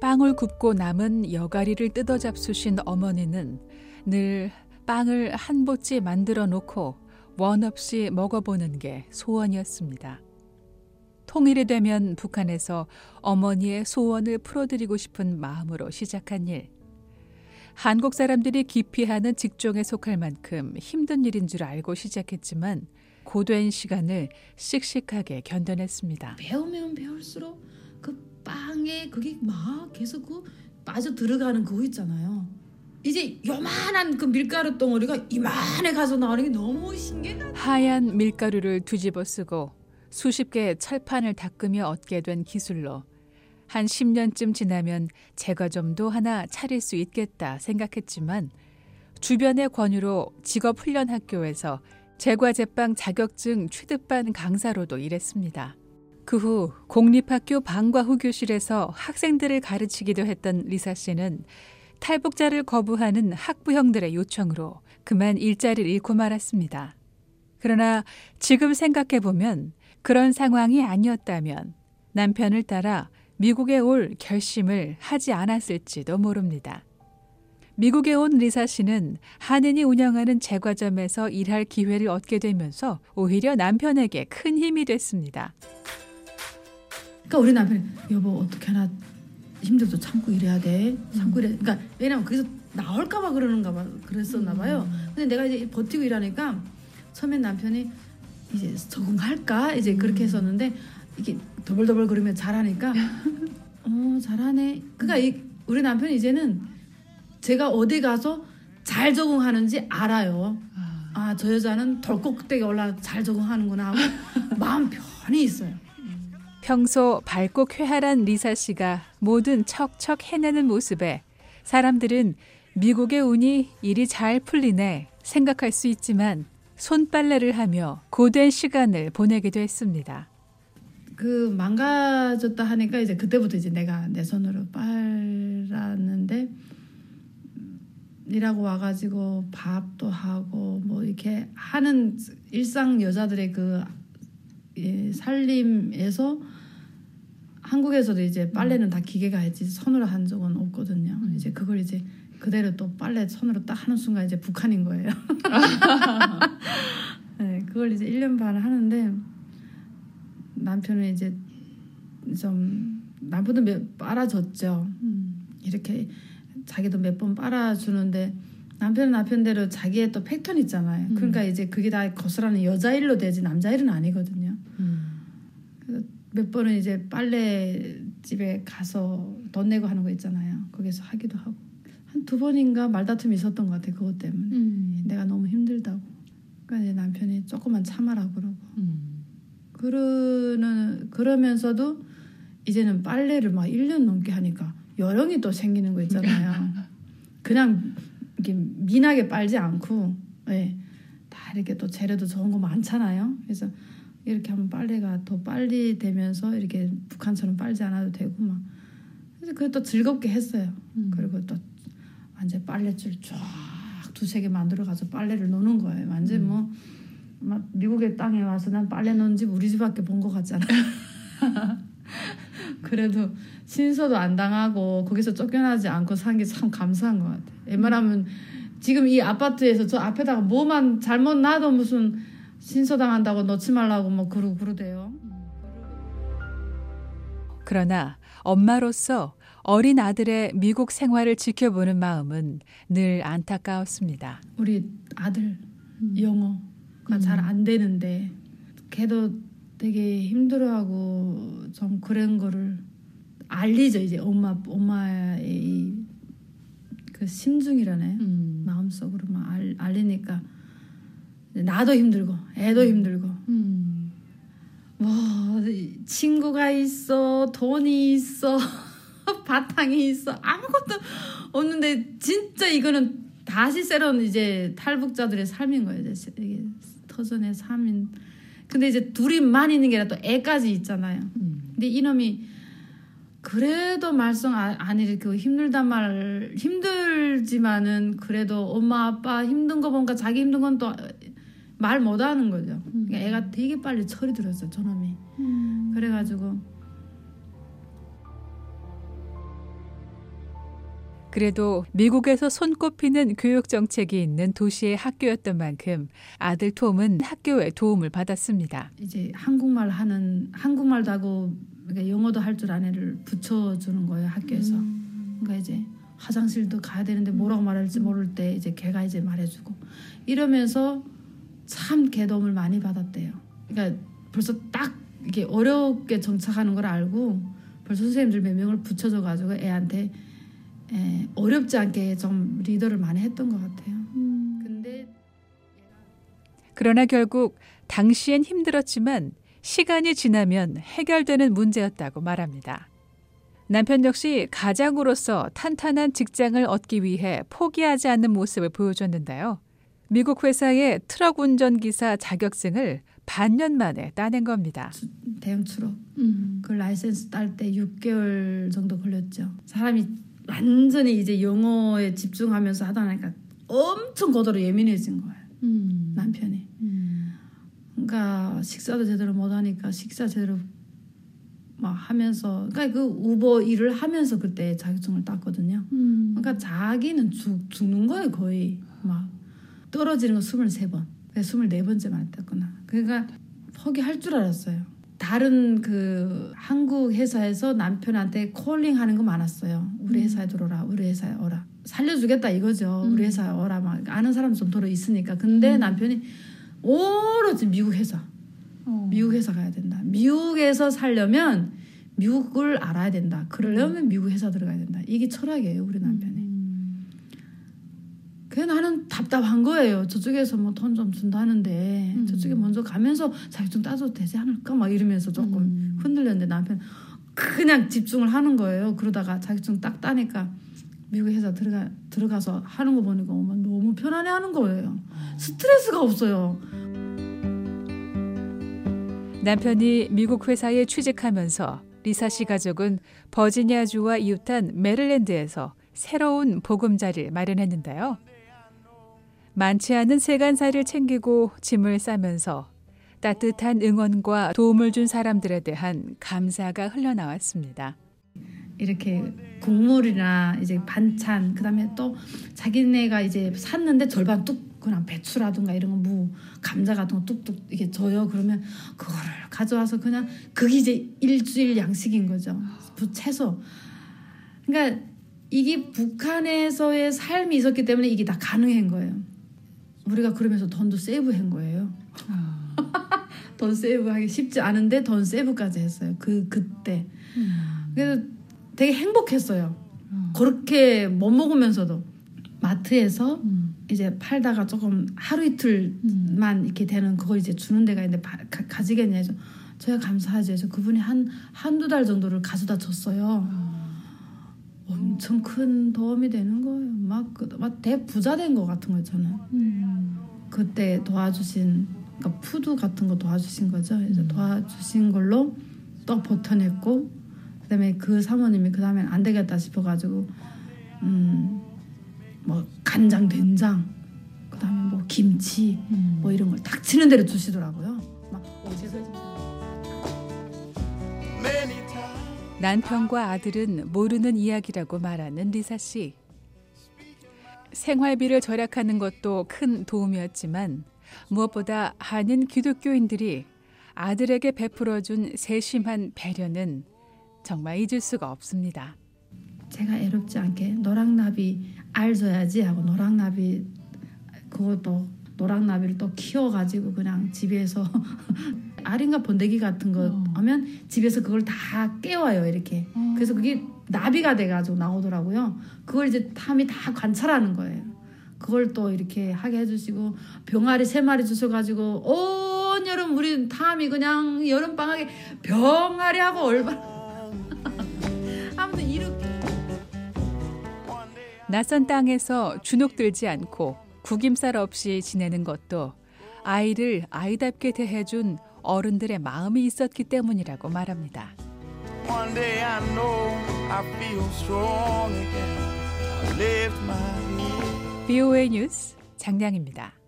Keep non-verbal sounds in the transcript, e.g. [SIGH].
빵을 굽고 남은 여가리를 뜯어 잡수신 어머니는 늘 빵을 한 보찌 만들어 놓고 원 없이 먹어보는 게 소원이었습니다. 통일이 되면 북한에서 어머니의 소원을 풀어드리고 싶은 마음으로 시작한 일. 한국 사람들이 기피하는 직종에 속할 만큼 힘든 일인 줄 알고 시작했지만 고된 시간을 씩씩하게 견뎌냈습니다. 배우면 배울수록 그 빵에 그게 막 계속 그 빠져 들어가는 그거 있잖아요. 이제 요만한 그 밀가루 덩어리가 이만해 가서 나오는 게 너무 신기해. 하얀 밀가루를 뒤집어 쓰고 수십 개의 철판을 닦으며 얻게 된 기술로 한 10년쯤 지나면 제과점도 하나 차릴 수 있겠다 생각했지만 주변의 권유로 직업훈련학교에서 제과제빵 자격증 취득반 강사로도 일했습니다. 그 후 공립학교 방과 후 교실에서 학생들을 가르치기도 했던 리사 씨는 탈북자를 거부하는 학부형들의 요청으로 그만 일자리를 잃고 말았습니다. 그러나 지금 생각해 보면 그런 상황이 아니었다면 남편을 따라 미국에 올 결심을 하지 않았을지도 모릅니다. 미국에 온 리사 씨는 한인이 운영하는 제과점에서 일할 기회를 얻게 되면서 오히려 남편에게 큰 힘이 됐습니다. 그러니까 우리 남편이 여보 어떻게 하나 힘들어도 참고 일해야 돼. 참고 일해. 그러니까 왜냐면 거기서 나올까 봐 그러는가 봐. 그랬었나 봐요. 근데 내가 이제 버티고 일하니까 처음엔 남편이 이제 적응할까 이제 그렇게 했었는데 이게 더블더블 그러면 잘하니까 [LAUGHS] 어 잘하네. 그러니까 이, 우리 남편이 이제는 제가 어디 가서 잘 적응하는지 알아요. 아 저 여자는 덜꼭대기 올라 잘 적응하는구나 하고 [LAUGHS] 마음 편히 있어요. 평소 밝고 쾌활한 리사 씨가 뭐든 척척 해내는 모습에 사람들은 미국의 운이 일이 잘 풀리네 생각할 수 있지만 손빨래를 하며 고된 시간을 보내기도 했습니다. 그 망가졌다 하니까 이제 그때부터 이제 내가 내 손으로 빨았는데 일하고 와가지고 밥도 하고 뭐 이렇게 하는 일상 여자들의 그 예, 살림에서 한국에서도 이제 빨래는 다 기계가 했지 손으로 한 적은 없거든요. 이제 그걸 이제 그대로 또 빨래 손으로 딱 하는 순간 이제 북한인 거예요. [LAUGHS] 네, 그걸 이제 1년 반 하는데 남편은 이제 좀 남편도 몇 빨아줬죠. 이렇게 자기도 몇 번 빨아주는데 남편은 남편대로 자기의 또 패턴 있잖아요. 그러니까 이제 그게 다 거스라는 여자 일로 되지 남자 일은 아니거든요. 몇 번은 이제 빨래 집에 가서 돈 내고 하는 거 있잖아요. 거기서 하기도 하고 한 두 번인가 말다툼이 있었던 것 같아 요 그것 때문에 내가 너무 힘들다고. 그러니까 이제 남편이 조금만 참아라 그러고 그러는 그러면서도 이제는 빨래를 막 1년 넘게 하니까 요령이 또 생기는 거 있잖아요. [LAUGHS] 그냥 이렇게 민하게 빨지 않고 예. 다 이렇게 또 재료도 좋은 거 많잖아요. 그래서 이렇게 하면 빨래가 더 빨리 되면서 이렇게 북한처럼 빨지 않아도 되고 막 그래서 그게 또 즐겁게 했어요. 그리고 또 완전 빨래줄 쫙 두세 개 만들어 가서 빨래를 노는 거예요. 완전 뭐막 미국의 땅에 와서 난 빨래 놓은 집 우리 집밖에 본 것 같잖아. [LAUGHS] 그래도 신서도 안 당하고 거기서 쫓겨나지 않고 산 게 참 감사한 것 같아. 웬만하면 지금 이 아파트에서 저 앞에다가 뭐만 잘못 놔도 무슨 신서 당한다고 넣지 말라고 뭐 그러고 그러대요. 그러나 엄마로서 어린 아들의 미국 생활을 지켜보는 마음은 늘 안타까웠습니다. 우리 아들 영어가 잘안 되는데 걔도 되게 힘들어하고 좀 그런 거를 알리죠 이제 엄마 엄마의 그 심중이라네 음. 마음속으로 막 알, 알리니까 나도 힘들고 애도 힘들고. 음. 뭐 친구가 있어 돈이 있어 [LAUGHS] 바탕이 있어 아무것도 없는데 진짜 이거는 다시 새로운 이제 탈북자들의 삶인 거예요. 이제 이게 터전의 삶인. 근데 이제 둘이만 있는 게 아니라 또 애까지 있잖아요. 음. 근데 이놈이 그래도 말썽 안, 안 일으키고 힘들단 말 힘들지만은 그래도 엄마 아빠 힘든 거 보니까 자기 힘든 건 또 말 못하는 거죠. 그러니까 애가 되게 빨리 철이 들었어 저놈이. 그래가지고 그래도 미국에서 손꼽히는 교육 정책이 있는 도시의 학교였던 만큼 아들 톰은 학교에 도움을 받았습니다. 이제 한국말 하는 한국말도 하고 그러니까 영어도 할 줄 아는 애를 붙여주는 거예요 학교에서. 음. 그러니까 이제 화장실도 가야 되는데 뭐라고 말할지 모를 때 이제 걔가 이제 말해주고 이러면서 참 개도움을 많이 받았대요. 그러니까 벌써 딱 이게 어렵게 정착하는 걸 알고 벌써 선생님들 몇 명을 붙여줘 가지고 애한테 에, 어렵지 않게 좀 리더를 많이 했던 것 같아요. 음. 근데 그러나 결국 당시엔 힘들었지만 시간이 지나면 해결되는 문제였다고 말합니다. 남편 역시 가장으로서 탄탄한 직장을 얻기 위해 포기하지 않는 모습을 보여줬는데요. 미국 회사의 트럭 운전기사 자격증을 반년 만에 따낸 겁니다. 대형 트럭. 음. 그 라이센스 딸 때 6개월 정도 걸렸죠. 사람이 완전히 이제 영어에 집중하면서 하다 보니까 엄청 고도로 예민해진 거예요. 음. 남편이. 음. 그러니까 식사도 제대로 못 하니까 식사 제대로 막 하면서 그러니까 그 우버 일을 하면서 그때 자격증을 땄거든요. 음. 그러니까 자기는 죽, 죽는 거예요 거의 막 떨어지는 거 23번. 24번째만 땄구나. 그러니까 포기할 줄 알았어요. 다른 그 한국 회사에서 남편한테 콜링 하는 거 많았어요. 우리 음. 회사에 들어오라, 우리 회사에 오라. 살려주겠다 이거죠. 음. 우리 회사에 오라. 막 아는 사람 좀 들어 있으니까. 근데 음. 남편이 오로지 미국 회사. 어. 미국 회사 가야 된다. 미국에서 살려면 미국을 알아야 된다. 그러려면 음. 미국 회사 들어가야 된다. 이게 철학이에요, 우리 남편이. 음. 그래 나는 답답한 거예요. 저쪽에서 뭐 돈 좀 준다는데 음. 저쪽에 먼저 가면서 자격증 따도 되지 않을까 막 이러면서 조금 음. 흔들렸는데 남편 그냥 집중을 하는 거예요. 그러다가 자격증 딱 따니까 미국 회사 들어가 들어가서 하는 거 보니까 너무 편안해 하는 거예요. 스트레스가 없어요. 남편이 미국 회사에 취직하면서 리사 씨 가족은 버지니아주와 이웃한 메릴랜드에서 새로운 보금자리를 마련했는데요. 많지 않은 세간살을 챙기고 짐을 싸면서 따뜻한 응원과 도움을 준 사람들에 대한 감사가 흘러나왔습니다. 이렇게 국물이나 이제 반찬 그다음에 또 자기네가 이제 샀는데 절반 뚝 그냥 배추라든가 이런 거 무, 감자 같은 거 뚝뚝 이게 져요. 그러면 그거를 가져와서 그냥 그게 이제 일주일 양식인 거죠. 채소. 그러니까 이게 북한에서의 삶이 있었기 때문에 이게 다 가능한 거예요. 우리가 그러면서 돈도 세이브한 거예요. 아. [LAUGHS] 돈 세이브하기 쉽지 않은데 돈 세이브까지 했어요. 그 그때. 음. 그래서 되게 행복했어요. 음. 그렇게 못 먹으면서도 마트에서 음. 이제 팔다가 조금 하루 이틀만 음. 이렇게 되는 그걸 이제 주는 데가 있는데 가, 가지겠냐 해서 저야 감사하지 해서 그분이 한 한두 달 정도를 가져다 줬어요. 아. 엄청 큰 도움이 되는 거예요. 막, 그, 막 대부자 된것 같은 거예요, 저는. 음. 그때 도와주신, 그러니까 푸드 같은 거 도와주신 거죠. 이제 음. 도와주신 걸로 또 버텨냈고, 그 다음에 그 사모님이 그 다음엔 안 되겠다 싶어가지고, 음, 뭐 간장, 된장, 그다음에 뭐 김치, 음. 뭐 이런 걸 닥치는 대로 주시더라고요. 막 어디서 남편과 아들은 모르는 이야기라고 말하는 리사 씨. 생활비를 절약하는 것도 큰 도움이었지만 무엇보다 한인 기독교인들이 아들에게 베풀어준 세심한 배려는 정말 잊을 수가 없습니다. 제가 애롭지 않게 노랑나비 알 줘야지 하고 노랑나비 그것도 노랑나비를 또 키워가지고 그냥 집에서 [LAUGHS] 알인가 번데기 같은 거 어. 하면 집에서 그걸 다 깨워요 이렇게 어. 그래서 그게 나비가 돼가지고 나오더라고요. 그걸 이제 탐이 다 관찰하는 거예요. 그걸 또 이렇게 하게 해주시고 병아리 세 마리 주셔가지고 온 여름 우리 탐이 그냥 여름 방학에 병아리하고 얼마나 [LAUGHS] 아무튼 이렇게. 낯선 땅에서 주눅 들지 않고 구김살 없이 지내는 것도 아이를 아이답게 대해준 어른들의 마음이 있었기 때문이라고 말합니다. BOA 뉴스 장량입니다.